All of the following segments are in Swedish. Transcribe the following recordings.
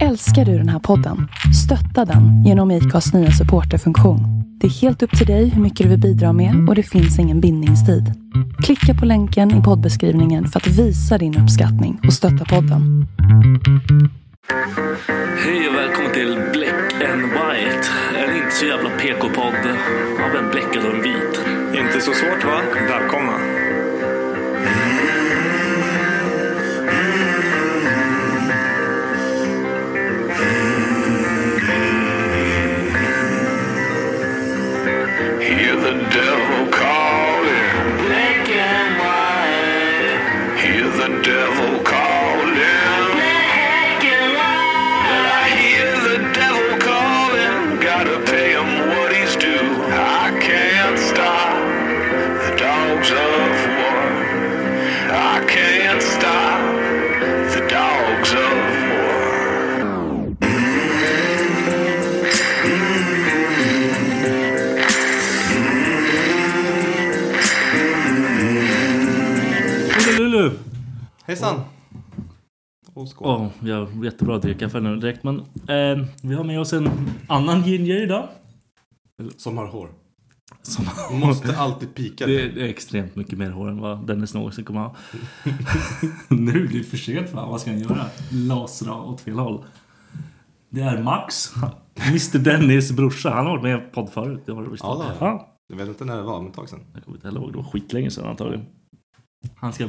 Älskar du den här podden? Stötta den genom IKAs nya supporterfunktion. Det är helt upp till dig hur mycket du vill bidra med och det finns ingen bindningstid. Klicka på länken i poddbeskrivningen för att visa din uppskattning och stötta podden. Hej och välkommen till Black and White. En inte så jävla PK-podd av en bläckad och en vit. Inte så svårt va? Välkomna. Hejsan. Och skål. Åh, jag jättebra att dricka för nu direkt. Men eh, vi har med oss en annan ginger idag. Som har hår. Som Man måste alltid pika. det, är, det är extremt mycket mer hår än vad Dennis någonsin kommer ha. nu blir det för sent va? Vad ska han göra? Lasra åt fel håll. Det är Max. Mr Dennis brorsa. Han har varit med i en podd förut. Det har du visst. Ja, det har jag. ja. Jag vet inte när det var, men ett tag sedan. Jag kommer inte heller ihåg. Det var skitlänge sedan antagligen. Han ska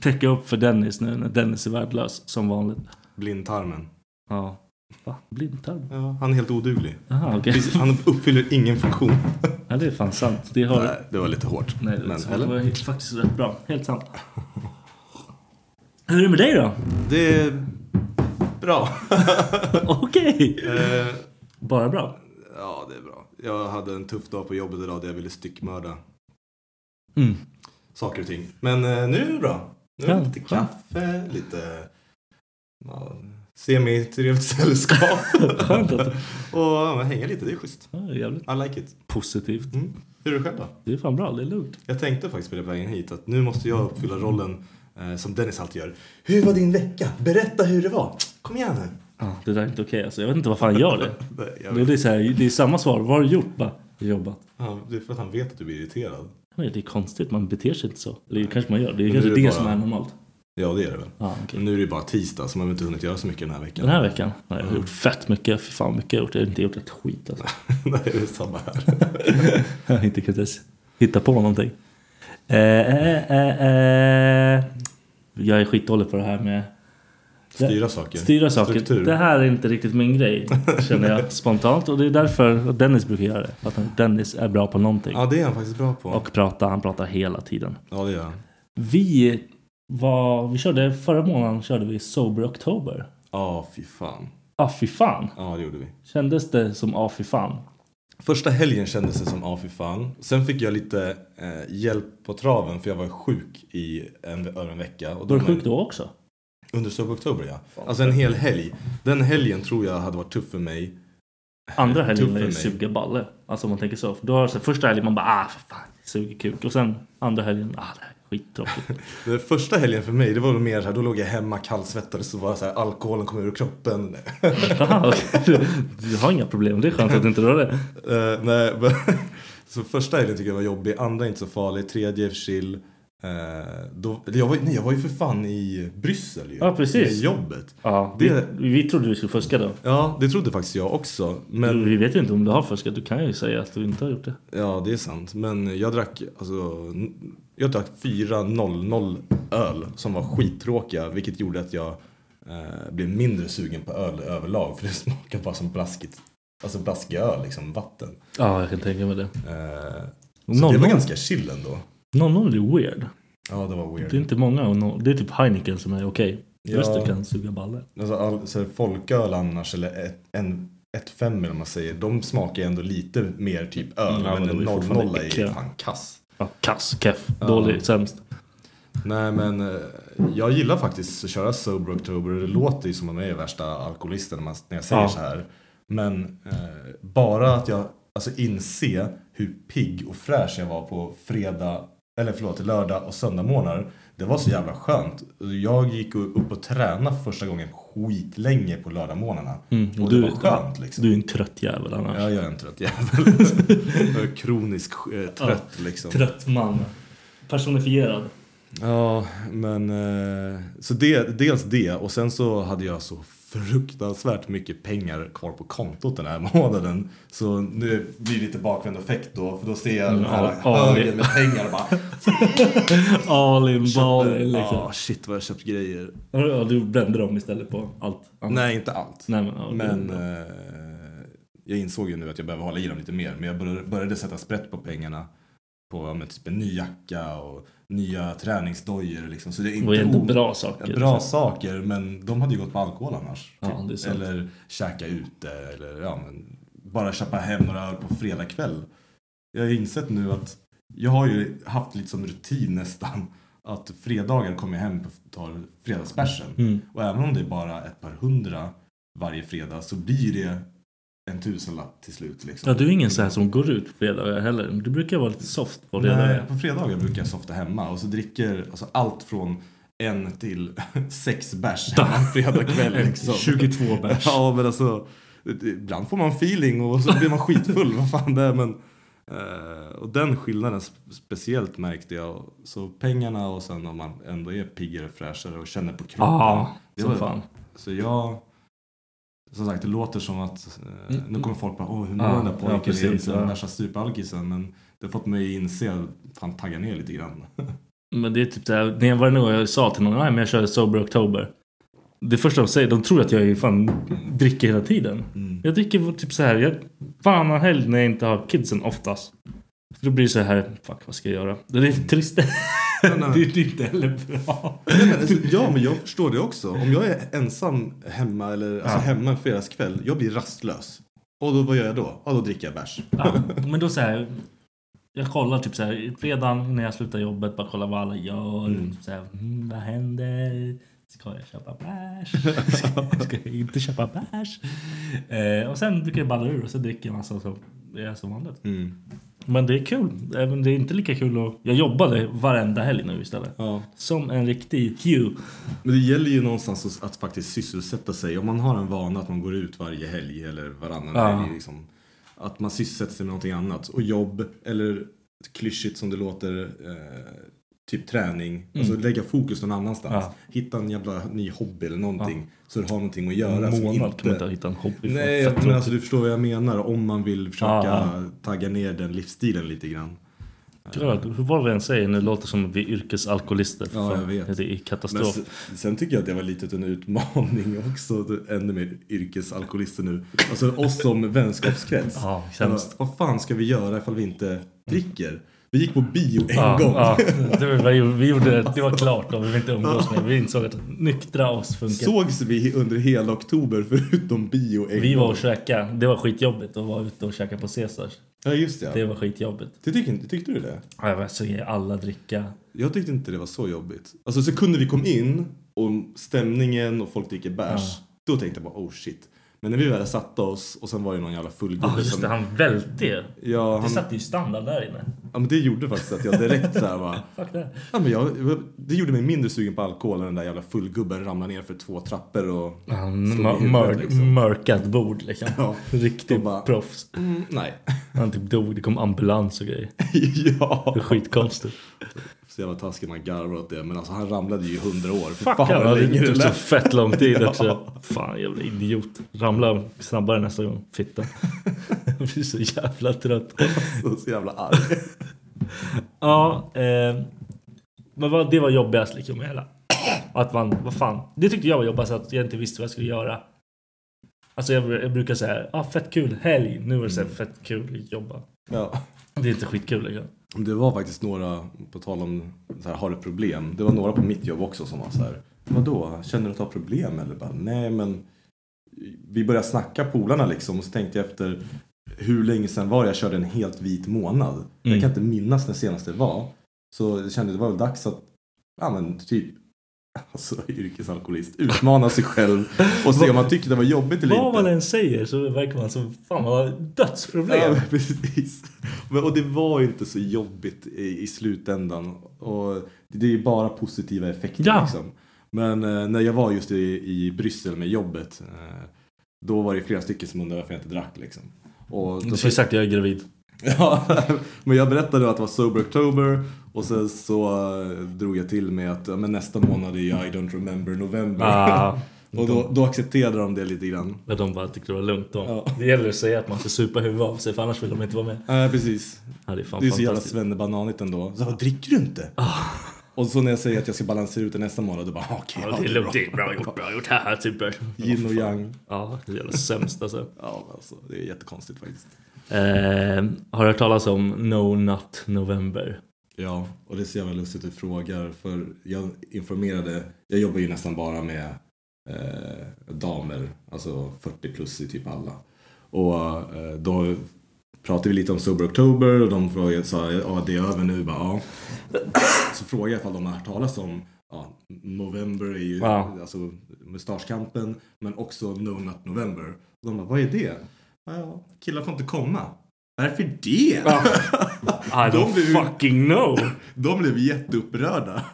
täcka upp för Dennis nu när Dennis är värdelös som vanligt. Blindtarmen. Ja. Va? Blindtarm? Ja, han är helt oduglig. Okej. Precis, Han uppfyller ingen funktion. Ja det är fan sant. Det har... Nej, det var lite hårt. Nej, det, men, det eller? var faktiskt rätt bra. Helt sant. Hur är det med dig då? Det är bra. Okej. Eh, Bara bra. ja, det är bra. Jag hade en tuff dag på jobbet idag där jag ville styckmörda Mm. saker och ting. Men eh, nu är det bra. Ja, lite kaffe, lite ja, semi-trevligt sällskap. Skönt att och ja, hänga lite, det är schysst. ja, jävligt I like it. positivt. Mm. Hur är det själv då? Det är fan bra. Det är lugnt. Jag tänkte faktiskt på det vägen hit att nu måste jag uppfylla rollen eh, som Dennis alltid gör. Hur var din vecka? Berätta hur det var. Kom igen nu. Ja, det där är inte okej alltså. Jag vet inte varför han gör det. Jag Det är, så här, det är samma svar. Vad har du gjort? Bara, jobbat. Ja, det är för att han vet att du blir irriterad. Men det är konstigt. Man beter sig inte så. Eller kanske man gör. Det är kanske det det som bara- är normalt. Ja, det är det väl. Ja, okej. Men nu är det bara tisdag så man har inte hunnit göra så mycket den här veckan. Den här veckan nej, jag har gjort fett mycket. Fy fan mycket jag har gjort. Jag har inte gjort ett skit alltså. Nej, det är samma här. Jag har inte kunnat hitta på någonting. Eh, eh, eh, eh. Jag är skitdålig på det här med Styra saker. styra saker. Struktur. Det här är inte riktigt min grej känner jag spontant. Och det är därför Dennis brukar göra det. För att Dennis är bra på någonting. Ja, det är han faktiskt bra på. Och prata, han pratar hela tiden. Ja, det gör han. Vi var, vi körde förra månaden körde vi Sober October. Ja, fy fan. Ah fy fan. Ja, det gjorde vi. Kändes det som ah fy fan? Första helgen kändes det som ja, fy fan. Sen fick jag lite eh, hjälp på traven för jag var sjuk i en, över en vecka. Och Var du sjuk då också? Under Oktober ja. Alltså en hel helg. Den helgen tror jag hade varit tuff för mig. Andra helgen Tuff är suga balle. Alltså om man tänker så. För Då har så första helgen man bara ah för fan, suger kuk. Och sen andra helgen, ah det här är skittråkigt. Den första helgen för mig, det var mer så här, då låg jag hemma kallsvettad så var så här, alkoholen kom ur kroppen. Aha. Du har inga problem, det är skönt att du inte har det. Eh, nej, men, så första helgen tycker jag var jobbig, andra inte så farlig, tredje chill. Uh, då, jag, var, nej, jag var ju för fan i Bryssel ju. Ja, precis. Med jobbet. Ja, Det- vi, vi trodde du skulle fuska då. Ja, det trodde faktiskt jag också. Men vi vet ju inte om du har fuskat. Du kan ju säga att du inte har gjort det. Ja, det är sant. Men jag drack, alltså, jag drack 4.00 öl som var skittråkiga. Vilket gjorde att jag eh, blev mindre sugen på öl överlag. För det smakar bara som blaskigt. Alltså blaskig öl, liksom vatten. Ja, jag kan tänka mig det. Eh, så Noll det var ganska chill ändå. 0-0 är weird. Ja, det var weird. Det är inte många. och no- Det är typ Heineken som är okej. Ja. Resten kan suga balle. Alltså, all, så folköl annars, eller ett, en, ett fem eller man säger. De smakar ändå lite mer typ öl. Ja, men en fortfarande 0-0 är ju fan kass. Ja, kass, keff, Ja. dålig, sämst. Nej men eh, jag gillar faktiskt att köra Sober October. Det låter ju som att man är värsta alkoholisten när, man, när jag säger Ja. så här. Men eh, bara att jag alltså, inse hur pigg och fräsch jag var på fredag eller förlåt, lördag och söndagmorgnar. Det var så jävla skönt. Jag gick upp och tränade för första gången skitlänge på lördagmorgnarna. Mm, Och det var skönt liksom. Du är en trött jävel annars. Ja, jag är en trött jävel. kroniskt eh, trött liksom. Trött man. Personifierad. Ja, men eh, så det, dels det och sen så hade jag så fruktansvärt mycket pengar kvar på kontot den här månaden. Så nu blir det lite bakvänd effekt då, för då ser jag den här ja, högen med pengar och bara All in, ball liksom. ah, shit vad jag köpt grejer. Ja, du brände dem istället på allt annat. Nej, inte allt. Nej men, ja, Men eh, jag insåg ju nu att jag behöver hålla i dem lite mer. Men jag började, började sätta sprätt på pengarna. På ja, typ en ny jacka och nya träningsdojor liksom. Så det är det inte ändå o- bra saker. Bra liksom. saker, men de hade ju gått på alkohol annars. Ja, det är. Eller käka ute eller ja, men bara köpa hem några öl på fredag kväll. Jag har insett nu att jag har ju haft lite som rutin nästan att fredagar kommer jag hem och tar fredagsbärsen. Mm. Och även om det är bara ett par hundra varje fredag så blir det en tusenlapp till slut. Liksom. Ja, du är ingen så här som går ut på fredagar heller. Du brukar vara lite soft på Nej, fredagar. på fredagar brukar jag softa hemma och så dricker alltså, allt från en till sex bärs hemma fredag kväll. Liksom. 22 bärs. Ja men alltså ibland får man feeling och så blir man skitfull. vad fan det är men eh, och den skillnaden sp- speciellt märkte jag. Så pengarna och sen om man ändå är piggare och fräschare och känner på kroppen. Ja, Det var- fan. Så jag som sagt, det låter som att eh, nu kommer folk bara åh hur mår Ja, den där ja, pojken precis, egentligen, ja. värsta superalkisen. Men det har fått mig att inse att fan tagga ner lite grann. Men det är typ såhär, när jag var nog jag sa till någon, men jag kör Sober October. Det första de säger, de tror att jag är fan dricker hela tiden. Mm. Jag dricker typ så här, jag varannan helg när jag inte har kidsen oftast. För då blir det så här, fuck vad ska jag göra? Det är trist. det är inte heller bra. Nej, men, alltså, ja men jag förstår det också. Om jag är ensam hemma eller alltså, Ja. hemma en fredagskväll, jag blir rastlös. Och då, vad gör jag då? Ja, då dricker jag bärs. Ja, men då så här, jag kollar typ så här, fredagen när jag slutar jobbet, bara kollar vad alla gör. Mm. Så här, mm, vad händer? Ska jag köpa bärs? Ska jag inte köpa bärs? Eh, och sen brukar jag balla ur och så dricker jag massa så det är som vanligt. Mm. Men det är kul. Även det är inte lika kul att... Jag jobbade varenda helg nu istället. Ja. Som en riktig Hugh. Men det gäller ju någonstans att, faktiskt sysselsätta sig. Om man har en vana att man går ut varje helg eller varannan Ja. helg. Liksom, att man sysselsätter sig med någonting annat. Och jobb, eller klyschigt som det låter, eh, typ träning. Alltså lägga fokus någon annastans. Mm. Ja. Hitta en jävla ny hobby eller någonting. Så du har någonting att göra. som månad kan man inte hitta en hobby. Fan, Nej, men alltså du förstår vad jag menar. Om man vill försöka Ja, tagga ner den livsstilen lite grann. Ja, vad vi än säger nu låter som att vi är yrkesalkoholister. Ja, jag vet. Det är Men katastrof. sen, sen tycker jag att det var lite en utmaning också. det- Ännu mer yrkesalkoholister nu. Alltså oss som vänskapskrets. Ja, sämst. vad fan ska vi göra ifall vi inte dricker? Vi gick på bio en Ja, gång. ja, det, var, vi gjorde, det var klart och vi vill inte umgås med. Vi insåg att nyktra oss funkar. Sågs vi under hela oktober förutom bio en Vi gång? var och käkade. Det var skitjobbigt att vara ute och käka på Caesars. Ja just det. Det Ja. var skitjobbigt. Det tyckte, tyckte du det? Ja, Jag var så alla dricka. Jag tyckte inte det var så jobbigt. Alltså sekunder vi kom in och stämningen och folk dricker bärs. Då tänkte jag bara oh shit. Men när vi väl satte oss och sen var det någon jävla full Ja gubbe just som... det, han välte er. Ja, Det han, satte ju standard där inne. ja, men det gjorde faktiskt att jag direkt så här bara... Fuck det. Ja, men jag, det gjorde mig mindre sugen på alkohol än den där jävla fullgubben ramlade ner för två trappor och... Han i mör, liksom. mörkat bord liksom. Ja. Riktigt bara- proffs. Mm, nej. Han typ dog, det kom ambulans och grejer. ja. Det är skitkonstigt. Så jävla taskigt man garvar åt det. Men alltså han ramlade ju i hundra år. Fuck fan vad länge det tog fett lång tid också. Fan jävla idiot. Ramla snabbare nästa gång. Fitta. Jag blir så jävla trött. Så, så jävla arg. Ja, eh, men vad, det var jobbigast liksom med hela. Att man, vad fan. Det tyckte jag var jobbigast att jag inte visste vad jag skulle göra. Alltså jag, jag brukar säga, ah, fett kul, helg. Nu är det så här, fett kul att jobba. Ja. Det är inte skitkul liksom. Det var faktiskt några, på tal om så här, har du problem? Det var några på mitt jobb också som var så här. Vadå, känner du att du har problem? Eller bara, nej men. Vi började snacka polarna liksom och så tänkte jag efter hur länge sedan var det jag körde en helt vit månad. Jag Mm. kan inte minnas när senaste var. Så jag kände det var väl dags att, ja men typ alltså, yrkesalkoholist. Utmana sig själv och se om man tycker det var jobbigt eller Vad inte. man än säger så verkar man som fan man har dödsproblem. Ja, precis. Och det var inte så jobbigt i, i slutändan. Och det är ju bara positiva effekter Ja. liksom. Men eh, när jag var just i, i Bryssel med jobbet. Eh, då var det flera stycken som undrade varför jag inte drack liksom. Och Du då, skulle sagt jag är gravid. ja, men jag berättade att det var Sober October. Och sen så eh, drog jag till med att ja, men nästa månad är I don't remember November. Ah, och då, då accepterade de det lite grann. men de bara tyckte det var lugnt. De. Ja. Det gäller att säga att man ska supa huvudet av sig för annars vill de inte vara med. Ja, precis. Ja, det är Det är så jävla svennebananigt ändå. Så, dricker du inte? Och så när jag säger att jag ska balansera ut det nästa månad, då bara okej, Ja, ja, det är lugnt, det är bra gjort, bra gjort. Haha, typ. Yin och yang. Ja, det är jävla sämst alltså. Ja, alltså, det är jättekonstigt faktiskt. Eh, har du hört talas om No Nut November? Ja, och det är så jävla lustigt att du frågar. För jag informerade, jag jobbar ju nästan bara med eh, damer, alltså 40 plus i typ alla. Och eh, då pratade vi lite om Sober October och de frågade, sa ja det är över nu. Bara, ja. Så frågade jag ifall de har hört talas om ja, November är ju Ja. alltså mustaschkampen men också No Nut November. Och de bara, vad är det? Ja, ja, killar får inte komma. Varför det? I De don't ju- fucking know! De blev jätteupprörda.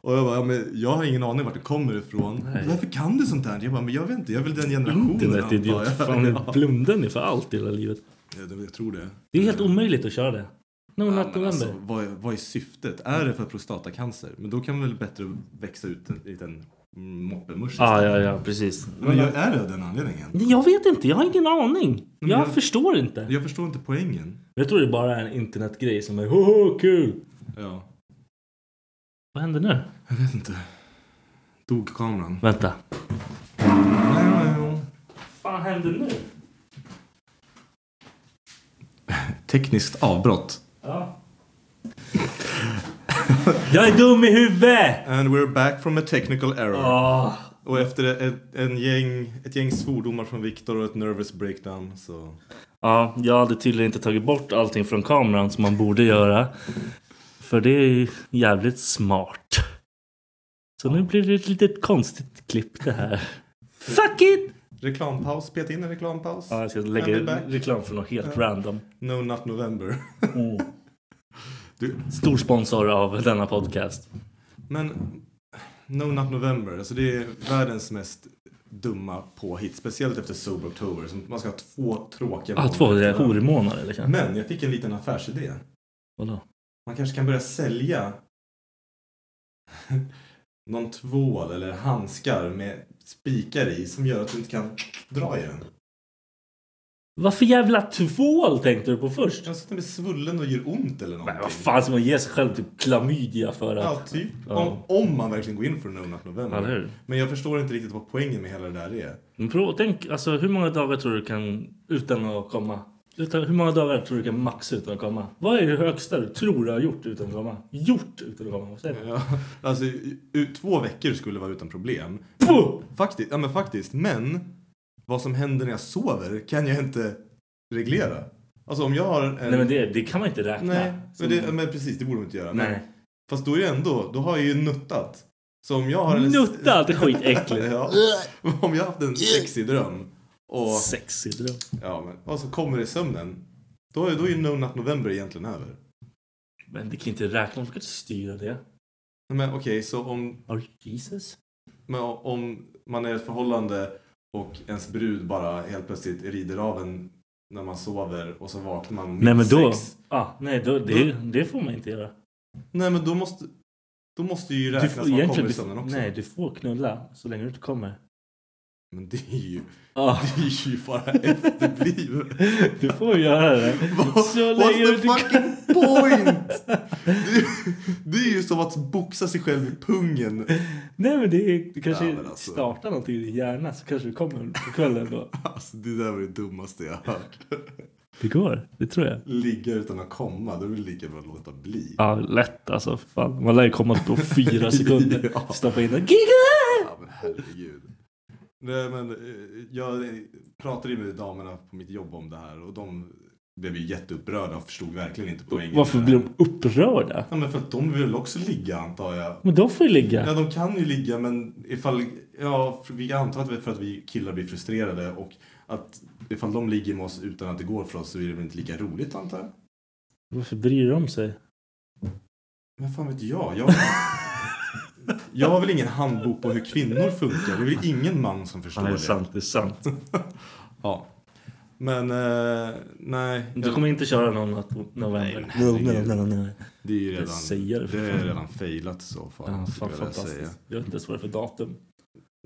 Och jag bara, ja, men jag har ingen aning vart det kommer ifrån. Nej. Varför kan du sånt här? Jag bara, men jag vet inte, jag är väl den generationen Internet idiot. jag. Fan, blundar ni för allt i hela livet? Ja, det- jag tror det. Det är helt omöjligt att köra det. No Ja, November. alltså, vad, är, vad är syftet? Är det för prostatacancer? Men då kan man väl bättre växa ut en liten moppemusch Ja, istället. ja, ja, precis. Men jag, är det av den anledningen? Jag vet inte, jag har ingen aning. Jag jag- förstår inte. Jag förstår inte poängen. Jag tror det bara är en internetgrej som är hoho kul. Ja, Vad händer nu? jag vet inte. Dog kameran? Vänta. Nej, Vad händer nu? Tekniskt avbrott. Ja. Jag är dum i huvudet! And we're back from a technical error. Ah. Och efter ett, en gäng, ett gäng svordomar från Viktor och ett nervous breakdown så... Ja, jag hade tydligen inte tagit bort allting från kameran som man borde göra. För det är jävligt smart. Så nu blir det ett litet konstigt klipp det här. Fuck it! Reklampaus, peta in en reklampaus. Ja, jag ska lägga reklam för något helt random. No Not November. Du, Stor sponsor av denna podcast. men No Not November, alltså det är världens mest dumma påhitt. Speciellt efter Sober October. Som man ska ha två tråkiga Ah, två månader. hormånader eller? Men jag fick en liten affärsidé. Vadå? Man kanske kan börja sälja någon tvål eller handskar med spikar i som gör att du inte kan dra i den. Vad för jävla tvål tänkte du på först? Att den blir svullen och gör ont eller någonting. Men vad fan ska man ge sig själv typ klamydia för att... Ja, typ. Ja. Om, om man verkligen går in för No Nut November. Hur? Men jag förstår inte riktigt vad poängen med hela det där är. Men prova, tänk, alltså hur många dagar tror du kan utan att komma? Utan, hur många dagar tror du kan maxa utan att komma? Vad är det högsta du tror du har gjort utan att komma? Gjort utan att komma? Vad säger du? Ja, alltså, två veckor skulle vara utan problem. Puh! Faktiskt, ja men faktiskt. Men vad som händer när jag sover kan jag inte reglera. Alltså om jag har en... Nej men det, det kan man inte räkna. Nej, men, det, men precis, det borde man inte göra. Men, Nej. fast då är det ändå, då har jag ju nuttat. Så om jag har en... Nuttat, skitäckligt. ja. Om jag har haft en sexig dröm och, Sexig dröm. ja, men, och så kommer det i sömnen. Då är, då är ju No Nut November egentligen över. Men det kan inte räkna, man kan inte styra det. Men okej, så om, Are Jesus? men om man är i ett förhållande och ens brud bara helt plötsligt rider av en när man sover och så vaknar man Nej men då, sex. ah, nej då, det, det får man inte göra. Nej men då måste, då måste ju Du räknas får, man kommer i du, sömnen också. nej du får knulla så länge du inte kommer. Men det är ju, Ah, det är ju bara efterblivet. du får göra det. Vad- Så What's the du fucking point? Det, det är ju som att boxa sig själv i pungen. Nej men det är, du kanske Ja, alltså. startar någonting i din hjärna så kanske du kommer på kvällen då. Alltså det där var det dummaste jag hört. Det går, det tror jag. Ligga utan att komma, då är det lika bra att låta bli. Ja, lätt alltså. Fan. Man lär ju komma på fyra sekunder. Ja. Stoppa in den. Giga! Ja men herregud. Nej men eh, jag pratade ju med damerna på mitt jobb om det här och de blev ju jätteupprörda och förstod verkligen inte poängen. Varför blir de upprörda? Ja men för att de vill också ligga antar jag. Men de får ju ligga. Ja de kan ju ligga men ifall, ja vi antar att det är för att vi killar blir frustrerade och att ifall de ligger med oss utan att det går för oss så är det väl inte lika roligt antar jag. Varför bryr de sig? Men fan vet jag? Jag, jag har väl ingen handbok på hur kvinnor funkar. Det är väl ingen man som förstår Ja, det är sant, det är sant. Ja. Men eh, nej. Du kommer inte köra någon att november? Nej, herregud. nej, nej, nej. Det är ju redan, säger det är redan failat i så fall. Ja, fan jag säga. fantastiskt. Jag vet inte ens vad det är för datum.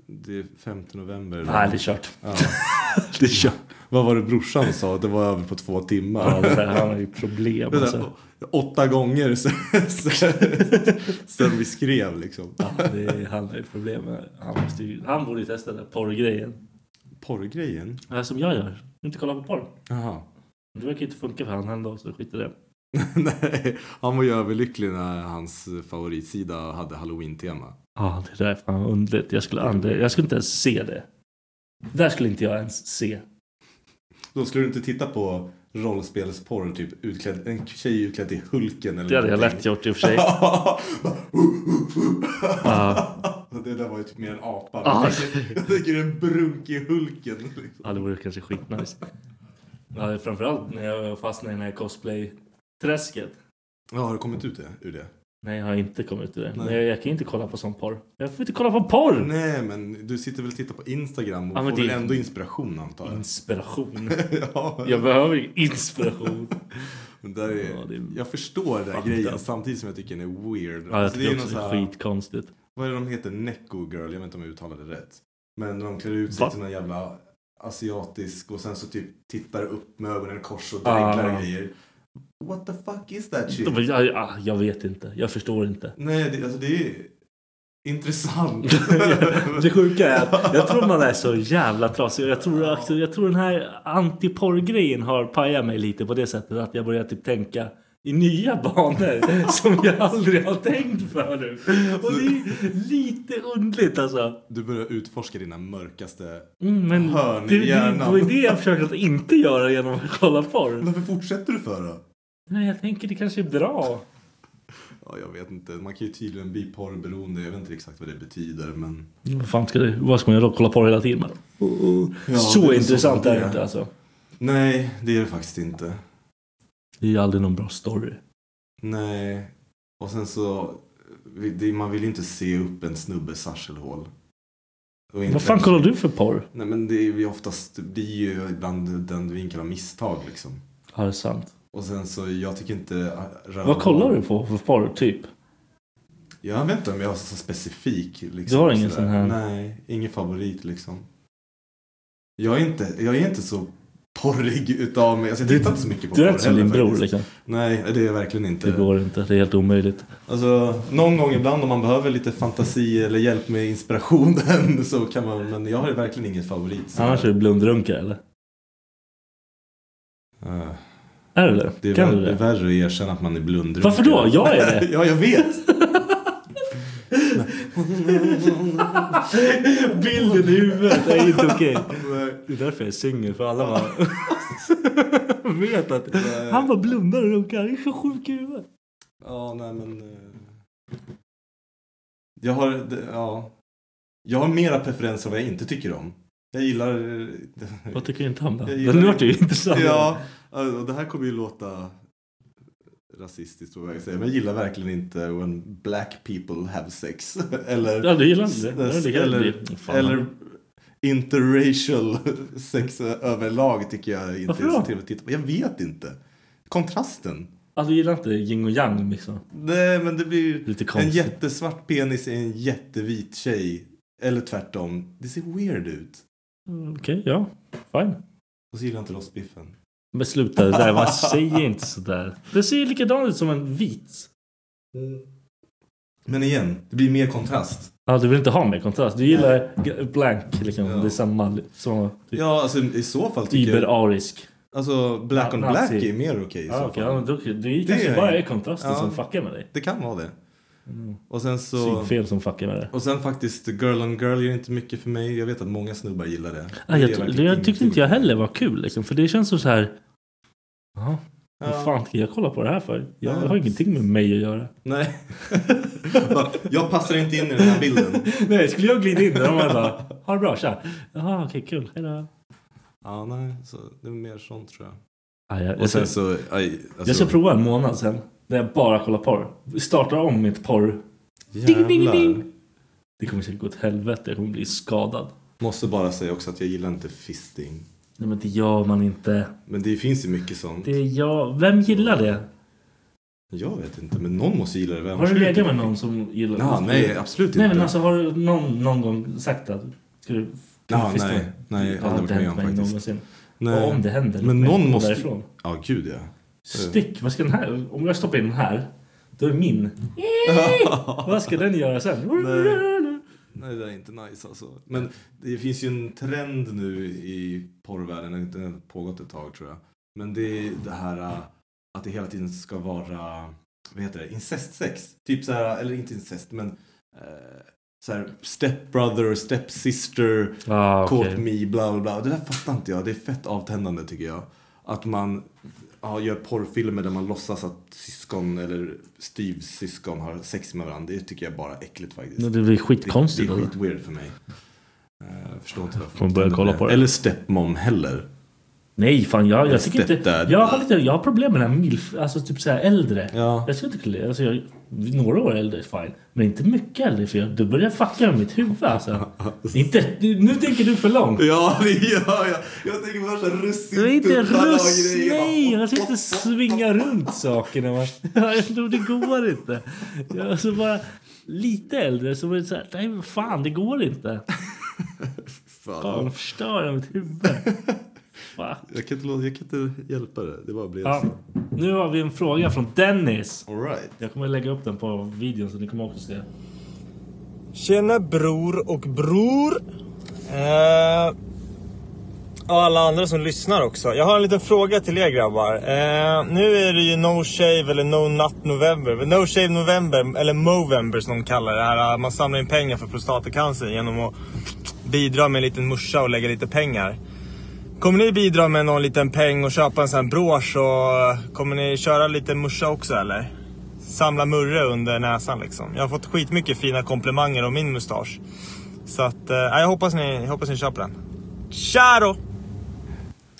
Det är 5 november. idag. Nej, det är kört. Ja. Det är kört. Vad var det brorsan sa? Det var över på två timmar. Ja, där, han har ju problem där, alltså. Åtta gånger sen, sen, sen vi skrev liksom. Ja, det han har ju problem han, måste ju, han borde ju testa den där porrgrejen. Porrgrejen? Ja, som jag gör. Inte kolla på porr. Jaha. Det verkar inte funka för han ändå, så skit i det. Nej, han var ju överlycklig när hans favoritsida hade halloween-tema. Ja, det där är fan underligt. Jag skulle, aldrig, jag skulle inte ens se det. Det där skulle inte jag ens se. Då skulle du inte titta på rollspelsporr, typ utklädd, en tjej utklädd till Hulken eller Det hade jag lätt gjort i och för sig. Ja. Det där var ju typ mer en apa. Ja. Jag tänker- en brunkig Hulken. Liksom. Ja, det vore kanske skitnice. Ja, framförallt när jag fastnade i den här cosplay-träsket. Ja, har du kommit ut det, ur det? Nej, jag har inte kommit ur det. Nej. Jag, jag kan inte kolla på sån porr. Jag får inte kolla på porr! Nej, men du sitter väl och tittar på Instagram och Ja, får det- väl ändå inspiration antar jag? Inspiration. ja, Jag behöver inspiration. men där är, Ja, det är- Jag förstår den grejen samtidigt som jag tycker den är weird. Ja, jag Alltså, det är också är här- skitkonstigt. Vad är det de heter? Necko girl, jag vet inte om jag uttalade det rätt. Men de klär ut sig Va? till någon jävla asiatisk och sen så typ tittar upp med ögonen i kors och Ah. dreglar grejer. What the fuck is that shit? De bara, ja, ja, jag vet inte. Jag förstår inte. Nej, det, alltså det är intressant. det sjuka är att jag tror man är så jävla trasig. Jag tror, också, jag tror den här antiporr-grejen har pajat mig lite på det sättet att jag börjar typ tänka i nya banor som jag aldrig har tänkt förut. Och det är lite underligt alltså. Du börjar utforska dina mörkaste... Mm, men Hörn i det, det, det hjärnan. var det jag försökte att inte göra genom att kolla porr. Varför fortsätter du för då? Nej, jag tänker det kanske är bra. Ja, jag vet inte. Man kan ju tydligen bli porrberoende. Jag vet inte exakt vad det betyder, men... Vad fan ska det, vad ska man göra då? Kolla porr hela tiden? Ja, så det är intressant så är det det inte alltså. Nej, det är det faktiskt inte. Det är ju aldrig någon bra story. Nej. Och sen så... det- Man vill ju inte se upp en snubbes arselhål. Vad fan kollar du för porr? Nej men det är ju oftast, det är ju ibland den vinkeln av misstag liksom. Ja, det är sant. Och sen så, jag tycker inte... äh, röva- Vad kollar du på för porr, typ? Jag vet inte om jag har så specifik. Liksom, Du har ingen sådär. sån här- Nej, ingen favorit liksom. Jag är inte, jag är inte så porrig utav mig. Alltså, jag tittar inte så mycket på Du är inte som din bror liksom. Nej, det är jag verkligen inte. Det går inte. Det är helt omöjligt. Alltså, någon gång ibland om man behöver lite fantasi eller hjälp med inspirationen så kan man, men jag har verkligen ingen favorit. så Annars är du blundrunka eller? Eh, Är det? Det är, kan vär, du det är det? värre att erkänna att man är blundrunken. Varför då? Jag är det. ja, jag vet. Bilden i huvudet är inte okej. Nej. Det är därför jag är singel. För alla bara vet att han bara blundar och runkar. Han är så sjuk i huvudet. Ja, nej men... eh, Jag har, det- ja. Jag har mera preferenser vad jag inte tycker om. Jag gillar... Vad tycker inte om då? Gillar- Nu vart det ju intressant. Ja, och det här kommer ju låta rasistiskt vad jag säger. Men jag gillar verkligen inte when black people have sex. Eller, Ja, du gillar inte det? Det eller, eller interracial sex överlag tycker jag inte Varför är så trevligt att titta på. Jag vet inte. Kontrasten. Alltså du gillar inte yin och yang liksom? Nej, men det blir Lite en jättesvart penis i en jättevit tjej. Eller tvärtom. Det ser weird ut. Mm, Okej, ja. Fine. Och så gillar jag inte rostbiffen. Men sluta det där, man säger inte sådär. Det ser ju likadant ut som en vit. Men igen, det blir mer kontrast. Ja, du vill inte ha mer kontrast. Du gillar blank liksom. Ja. Det är samma, så, typ, Ja, alltså i så fall tycker jag... Iber-arisk. Alltså black on Na- black nazi. är mer okej i Ja, så okej. fall. Ja, då, det Det kanske är- bara är kontrasten Ja. som fuckar med dig. Det kan vara det. Mm. Och sen så... Synfel som fuckar med dig. Och sen faktiskt Girl on Girl gör inte mycket för mig. Jag vet att många snubbar gillar det. Det är jag, det, jag tyckte inte jag heller var kul liksom, för det känns som så här Jaha. Ja. Vad fan ska jag kolla på det här för? Jag har ingenting med mig att göra. Nej. Jag passar inte in i den här bilden. Nej, skulle jag glida in där och bara ha det bra, tja. Jaha, okej, kul. Hejdå. Ja, nej. Så det är mer sånt tror jag. Ja, jag, Och jag, sen ska, så... Aj, alltså, jag ska prova en månad sen. Där jag bara kollar porr. Startar om mitt porr. Ding, ding, jävlar. ding. Det kommer säkert gå åt helvete. Jag kommer bli skadad. Måste bara säga också att jag gillar inte fisting. Nej men det gör man inte. Men det finns ju mycket sånt. Det jag. Vem gillar det? Jag vet inte, men någon måste gilla det. Vem Har du legat med någon som gillar Ja, nej, absolut Nej inte. men alltså har du någon, någon gång sagt att ska du fista nej. Nej, Det har aldrig varit med om faktiskt. någonsin. Nej. Om det händer, Men någon måste... därifrån. Ja, gud ja. Stick, vad ska den här... Om jag stoppar in den här, då är min. vad ska den göra sen? Nej, det är inte nice alltså. Men det finns ju en trend nu i porrvärlden, den har inte pågått ett tag tror jag. Men det är det här äh, att det hela tiden ska vara, vad heter det, incestsex. Typ så här, eller inte incest, men eh, så här stepbrother, stepsister, Ah, caught okej. me, bla bla bla. Det där fattar inte jag. Det är fett avtändande tycker jag. Att man ja, gör porrfilmer där man låtsas att syskon eller styvsyskon har sex med varandra. Det tycker jag bara är äckligt faktiskt. Det blir Det, skitkonstigt. det är alltså. skit weird för mig. Eh, Jag förstår inte varför. Får börja kolla på det. Eller stepmom heller. Nej, fan jag, jag tycker inte... Jag har, lite, jag har problem med den här milf, alltså typ såhär äldre. Ja. Jag skulle inte alltså jag, några år äldre är fine. Men inte mycket äldre för jag, då börjar jag fucka med mitt huvud alltså. inte, nu tänker du för långt. Ja, det gör jag. Jag tänker på värsta är inte russ, nej! Man ska inte svinga runt sakerna. Jag det går inte. Jag, alltså bara lite äldre så var det så här, nej fan det går inte. Fan. Fan förstör jag mitt huvud. Jag kan, inte, jag kan inte hjälpa det. Det bara blev Ja, så. nu har vi en fråga från Dennis. All right. Jag kommer lägga upp den på videon så ni kommer också se. Tjena bror och bror. Eh, och alla andra som lyssnar också. Jag har en liten fråga till er grabbar. Eh, nu är det ju No Shave eller No Nut November. No Shave November, eller Movember som de kallar det. här. Man samlar in pengar för prostatacancer genom att bidra med en liten morsa och lägga lite pengar. Kommer ni bidra med någon liten peng och köpa en sån här brosch och eh, kommer ni köra lite muscha också eller? Samla murre under näsan liksom. Jag har fått skitmycket fina komplimanger om min mustasch. Så att, eh, jag, hoppas ni, jag hoppas ni köper den. Tja då!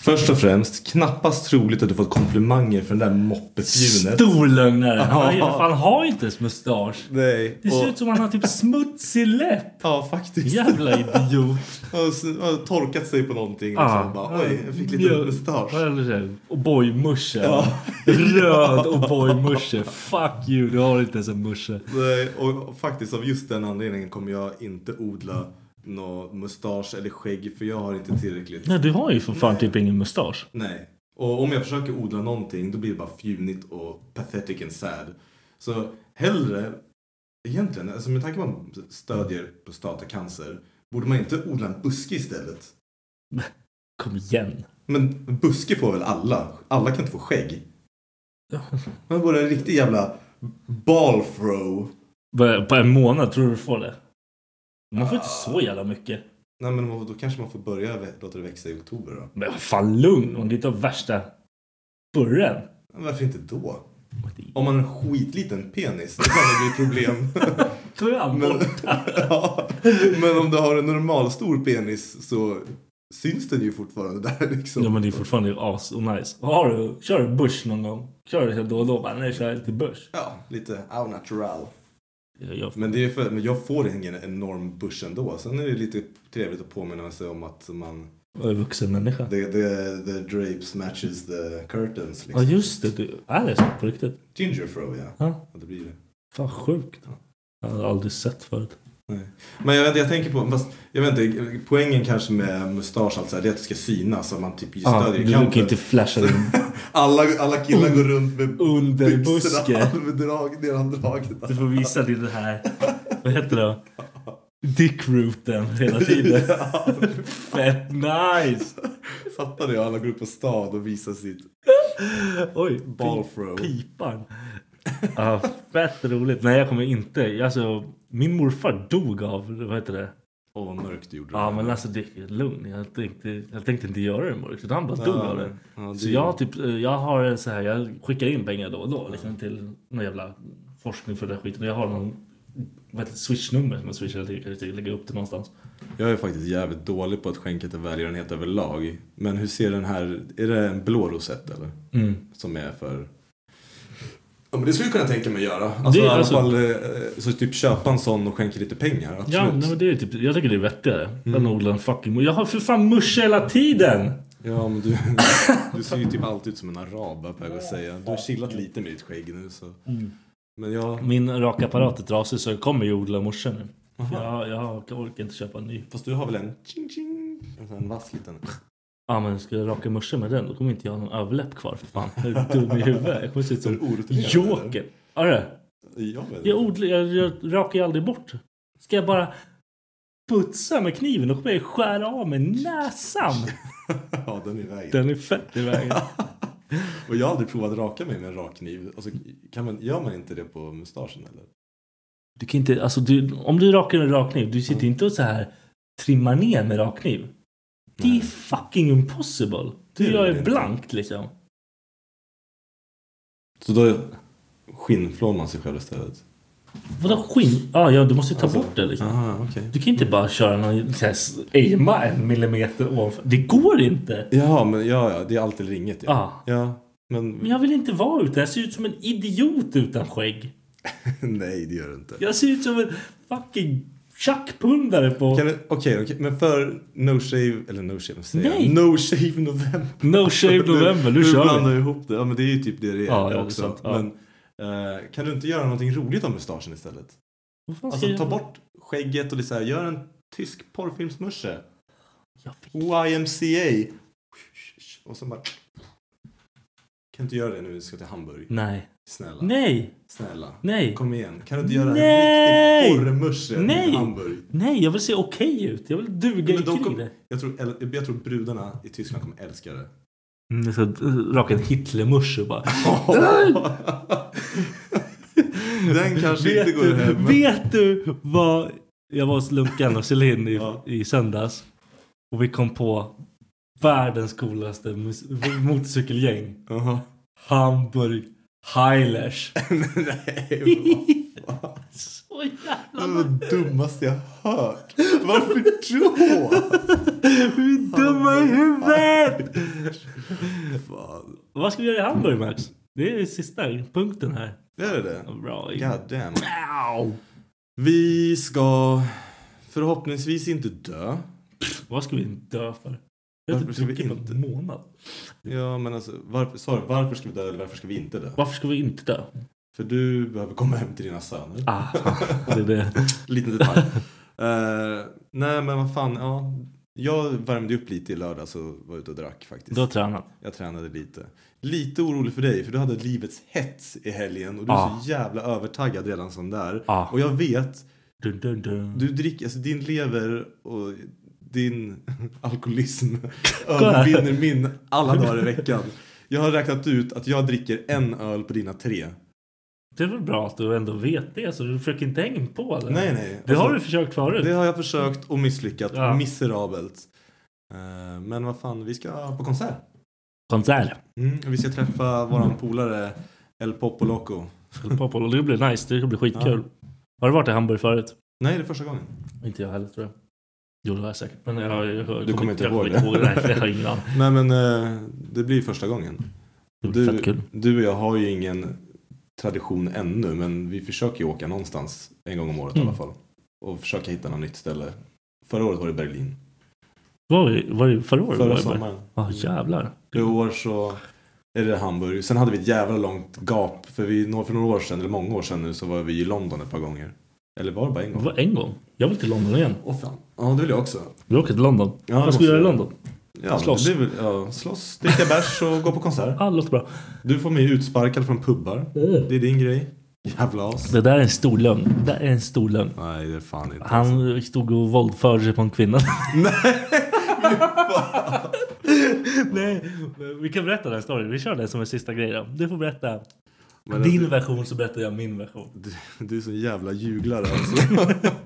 Först och främst, knappast troligt att du fått komplimanger för den där moppefjunet. Stor lögnare! Han, Ja. har- han har inte ens mustasch. Nej. Det ser och- ut som han har typ smutsig läpp. Ja, faktiskt. Jävla idiot. Har s- har torkat sig på någonting och Ja. så bara oj, jag fick lite Mjöl- mustasch. Det? O'boy-musche. Röd O'boy-musche. Fuck you, du har inte ens en musche. Nej, och faktiskt av just den anledningen kommer jag inte odla någon mustasch eller skägg för jag har inte tillräckligt. Nej, du har ju för fan typ ingen mustasch. Nej. Och om jag försöker odla någonting då blir det bara fjunigt och pathetic and sad. Så hellre, egentligen, alltså med tanke på att man stödjer prostatacancer, borde man inte odla en buske istället? Kom igen. Men buske får väl alla? Alla kan inte få skägg. Man borde en riktig jävla ball throw. På en månad tror du du får det? Man får inte så jävla mycket. Nej men då kanske man får börja låta det växa i oktober då. Men fan lugn, man kan inte ha värsta burren. Men varför inte då? Om man har en skitliten penis, då kan det bli problem. Då är han Men, borta. ja, men om du har en normal stor penis så syns den ju fortfarande där liksom. Ja men det är fortfarande as och nice. Har du? Kör du bush någon gång? Kör du då och då? Bara, nej, kör lite bush. Ja, lite au natural. Jag, Men, det är för, men jag får ingen enorm bush ändå. Sen är det lite trevligt att påminna sig om att man jag är vuxen människa. the, the, the drapes matches the curtains. Ja Liksom. just det, du, är det så på riktigt? Ginger throw ja. Ja. ja. Det blir det. Fan sjukt. Jag har aldrig sett förut. Nej. Men jag, vet, inte, jag tänker på, fast jag vet inte, poängen kanske med mustasch alltså, det är att det ska synas så man typ Ja, stödjer du i kan kanten. inte flasha din Alla, alla killar går runt med under buske. halvdrag, neddragna. Du får visa din här, vad heter det? Dickrooten hela tiden. Fett nice! Fattar ni? Alla går upp på stad och visar sitt Oj, ball pi- throw. pipan. Ja, fett roligt. Nej, jag kommer inte. Alltså, min morfar dog av, vad heter det? Åh vad mörkt du gjorde Ja det. men alltså det är lugn. Jag tänkte, jag tänkte inte göra det mörkt. utan Han bara dog Ja, av det. ja, Så jag, typ, eh, jag har så här, jag skickar in pengar då och då liksom, till någon jävla forskning för den skiten. Och Jag har någon vad heter swishnummer som jag swishar till. Jag kan lägga upp det någonstans. Jag är faktiskt jävligt dålig på att skänka till välgörenhet överlag. Men hur ser den här, är det en blå rosett eller? Mm. Som är för... Ja men det skulle jag kunna tänka mig att göra. Alltså Det- i alla alltså- fall eh, så typ köpa en sån och skänka lite pengar. Absolut. Ja, nej, men det är typ, jag tycker det är vettigare Mm. än att odla en fucking... Jag har för fan musche hela tiden! Ja men du, du ser ju typ alltid ut som en arab jag på att säga. Du har chillat lite med ditt skägg nu så. Mm. Men jag, Min rakapparat är trasig så jag kommer ju odla morse nu. Jag, jag orkar inte köpa en ny. fast du har väl en ching ching? En vass liten. Ja men ska jag raka morse med den då kommer inte jag ha någon överläpp kvar för fan. Jag är dum i huvudet. Jag kommer se ut som Är Joker. Ja det. Jag Jag, odlar, jag, jag rakar ju aldrig bort. Ska jag bara putsa med kniven då kommer jag skära av med näsan. Ja den är i vägen. Den är fett i vägen. Och jag har aldrig provat att raka mig med en rakkniv. Alltså, kan man, gör man inte det på mustaschen eller? Du kan inte, alltså du, om du rakar en rakkniv, du sitter inte och så här trimmar ner med rakkniv. Det är fucking impossible. Du Det är ju inte. blankt liksom. Så då skinnflår man sig själv istället? Vadå skinn? Ah, ja, du måste ju ta Alltså, bort det liksom. Aha, okej. Du kan inte bara köra någon så här, s- aima en millimeter ovanför. Det går inte. Ja, men ja, ja, det är allt eller inget. Ja. Ah. ja men Men jag vill inte vara ute. Jag ser ut som en idiot utan skägg. nej, det gör det inte. Jag ser ut som en fucking tjackpundare på... Okej, okej, men för No Shave, eller No Shave, vad säger? Nej. No Shave November. No shave november, nu du kör blandar vi. ihop det. Ja, men det är ju typ det det är Ja, ja, det är också. sant, ja. Men eh, kan du inte göra någonting roligt av mustaschen istället? Alltså ta bort skägget och det så här, gör en tysk porrfilmsmusche. YMCA. Och så bara... Kan du inte göra det nu när du ska till Hamburg? Nej. Snälla. Nej. Snälla. Nej. Kom igen. Kan du inte göra Nej! en riktig porrmusche Nej! i Hamburg? Nej, jag vill se okej ut. Jag vill duga Men i de krig kom- det. Jag tror, eller, jag tror brudarna i Tyskland kommer älska det. Mm, jag ska raka en Hitlermusch och bara... Den kanske inte vet, går du, hem. vet du vad... Jag var hos Lunkan och Celine i, Ja. i söndags. Och vi kom på världens coolaste motorcykelgäng. Jaha. Hamburg Highlanders. Nej, vad fan. Så Det jävla var det dummaste jag hört. Varför då? Vi är dumma i huvudet! Fan. Vad ska vi göra i Hamburg Max? Det är sista punkten här. Är det det? Bra. God damn. Vi ska förhoppningsvis inte dö. Vad ska vi dö för? Jag har vi druckit på en månad. Ja, men alltså varför, sorry, varför ska vi dö eller varför ska vi inte dö? Varför ska vi inte dö? För du behöver komma hem till dina söner. Ah, det är det. Liten detalj. Eh, nej, men vad fan. Ja, jag värmde upp lite i lördags och var ute och drack faktiskt. Du har tränat. Jag tränade lite. Lite orolig för dig, för du hade livets hets i helgen och du är Ja. så jävla övertaggad redan som där. Ja. Och jag vet, Dun, dun, dun. du dricker, alltså din lever och din alkoholism övervinner min alla dagar i veckan. Jag har räknat ut att jag dricker en öl på dina tre. Det är väl bra att du ändå vet det, så du försöker inte hänga på eller? Nej, nej. Det har Alltså, du försökt förut. Det har jag försökt och misslyckats Ja. miserabelt. Eh, Men vad fan, vi ska på konsert. Konsert. Mm, vi ska träffa våran polare El Popo Loco. Popol. Det blir nice. Det blir skitkul. Har du varit i Hamburg förut? Nej, det är första gången. Inte jag heller tror jag. Jo det har jag säkert. Men jag, jag, jag Du kommer inte ihåg kommer det? Nej, jag har ingen aning. Nej men eh, det blir första gången. Det Du, du och jag har ju ingen tradition ännu men vi försöker ju åka någonstans en gång om året i Mm. alla fall. Och försöka hitta något nytt ställe. Förra året var det Berlin. Var det, var det förra året? Förra var det sommaren. Ja jävlar. I år så är det Hamburg. Sen hade vi ett jävla långt gap. För, vi, för några år sedan, eller många år sedan nu, så var vi i London ett par gånger. Eller var det bara en Det gång? var en gång. Jag vill till London igen. Åh fan. Ja, det vill jag också. Vi åker till London. Ja, Vad ska vi göra i. London? Ja, Slåss. Det väl, ja, slåss, dricka bärs och gå på konsert. Ja, det låter bra. Du får mig utsparkad från pubbar. Det är din grej. Jävla as. Det där är en stor lögn. Det där är en stor lögn. Nej, det är fan inte. alltså. Han stod och våldförde sig på en kvinna. Nej, men vi kan berätta den storyn. Vi kör den som en sista grej då. Du får berätta Men din alltså- version så berättar jag min version. Du, du är så jävla juglare alltså.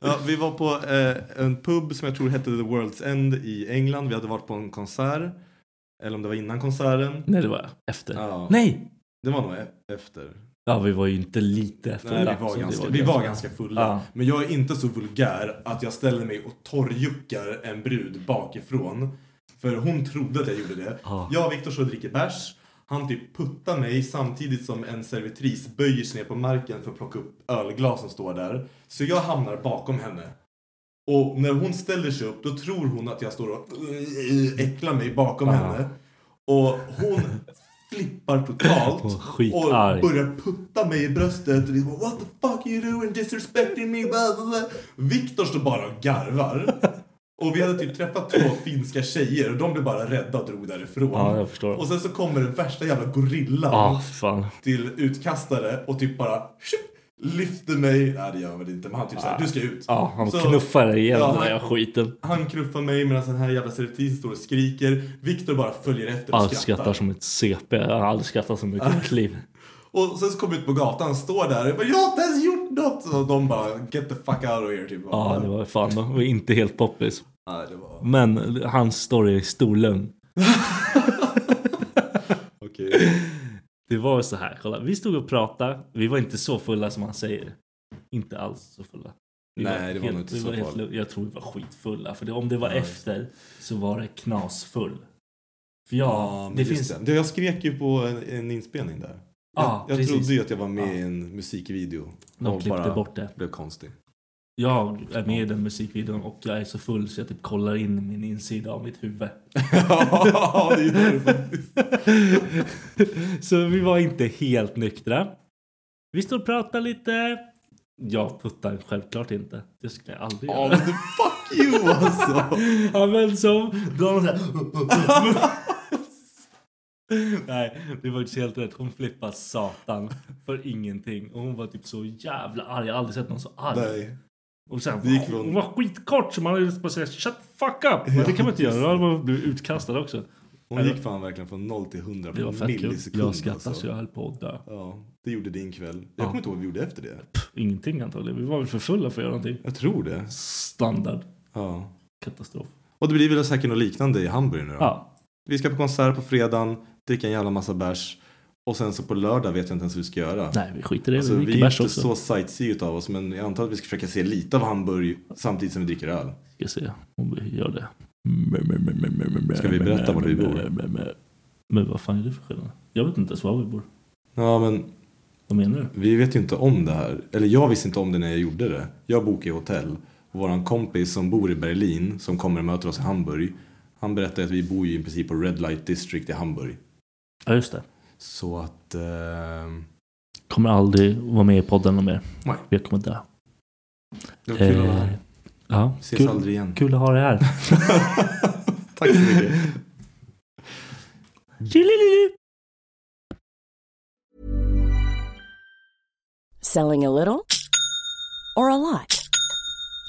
Ja, vi var på eh, en pub som jag tror hette The World's End i England. Vi hade varit på en konsert. Eller om det var innan konserten. Nej, det var efter. Ja. Nej! Det var nog e- efter. Ja, vi var ju inte lite fulla. Nej, vi var, ganska, vi var ganska fulla. Ja. Men jag är inte så vulgär att jag ställer mig och torrjuckar en brud bakifrån. För hon trodde att jag gjorde det. Ja. Jag och Viktor så dricker bärs. Han typ puttar mig samtidigt som en servitris böjer sig ner på marken för att plocka upp ölglas som står där. Så jag hamnar bakom henne. Och när hon ställer sig upp då tror hon att jag står och äcklar mig bakom Ja. henne. Och hon flippar totalt. Och börjar putta mig i bröstet. Och liksom, What the fuck are you doing? Disrespecting me? Viktor står bara och garvar. Och vi hade typ träffat två finska tjejer och de blev bara rädda och drog därifrån. Ja, jag förstår. Och sen så kommer den värsta jävla gorillan Ja, fan. till utkastare och typ bara lyfter mig. Nej det gör han inte men han typ såhär, du ska ut. Ja, han Så- knuffar dig igen Ja, den han- där skiten. Han knuffar mig medan den här jävla servitrisen står och skriker. Viktor bara följer efter och Jag skrattar. skrattar som ett CP. Jag har aldrig skrattat så mycket i mitt liv. Och sen så kommer vi ut på gatan, står där och bara jag har inte ens gjort något. Och de bara get the fuck out of here typ. Ja, det var fan det var inte helt poppis. Var... Men hans story är stor lögn. Okej. Det var så här, kolla. Vi stod och pratade. Vi var inte så fulla som han säger. Inte alls så fulla. Vi Nej, det var helt, nog inte så var helt. Jag tror vi var skitfulla. För det, om det var Ja, efter så var det knasfull. För ja, men det finns... det. Jag skrek ju på en, en inspelning där. Ja, jag jag precis. trodde ju att jag var med Ja. i en musikvideo. De klippte bara bort det. blev konstig. Jag är med i den musikvideon och jag är så full så jag typ kollar in min insida av mitt huvud. ja, det är det faktiskt. så vi var inte helt nyktra. Vi stod och pratade lite. Jag puttar självklart inte. Det skulle jag aldrig Ja, göra. fuck you alltså. Ja men som... Då har hon såhär... Nej, det var inte helt rätt. Hon flippade satan för ingenting. Och hon var typ så jävla arg. Jag har aldrig sett någon så arg. Nej. Och sen, Det gick Hon var skitkort så man hade bara säga shut fuck up. Men det kan man inte göra. Då hade man blivit utkastad också. Hon gick fan verkligen från 0 till 100 Det var på kul. millisekund. Jag skrattade alltså. så jag höll på att dö. Ja, det gjorde din kväll. Jag Ja. kommer inte ihåg vad vi gjorde efter det. Pff, ingenting antagligen. Vi var väl för fulla för att göra någonting. Jag tror det. Standard. Ja. Katastrof. Och det blir väl säkert något liknande i Hamburg nu då? Ja. Vi ska på konsert på fredagen, dricka en jävla massa bärs. Och sen så på lördag vet jag inte ens hur vi ska göra. Nej, vi skiter i det. Alltså, vi vi är inte också. så sightsee utav oss men jag antar att vi ska försöka se lite av Hamburg samtidigt som vi dricker öl. Ska se om vi gör det. Ska vi berätta var vi bor? Men vad fan är det för skillnad? Jag vet inte ens var vi bor. Ja men Vad menar du? vi vet ju inte om det här. Eller jag visste inte om det när jag gjorde det. Jag bokade hotell. Och våran kompis som bor i Berlin som kommer och möter oss i Hamburg. Han berättade att vi bor ju i princip på Red Light District i Hamburg. Ja, just det. Så att... ehm, Kommer aldrig vara med i podden mer. Nej. Jag kommer dö. det var kul att vara Eh, här. Ja, Ses kul, aldrig igen. kul att ha dig här. Tack så mycket. Selling a little or a lot?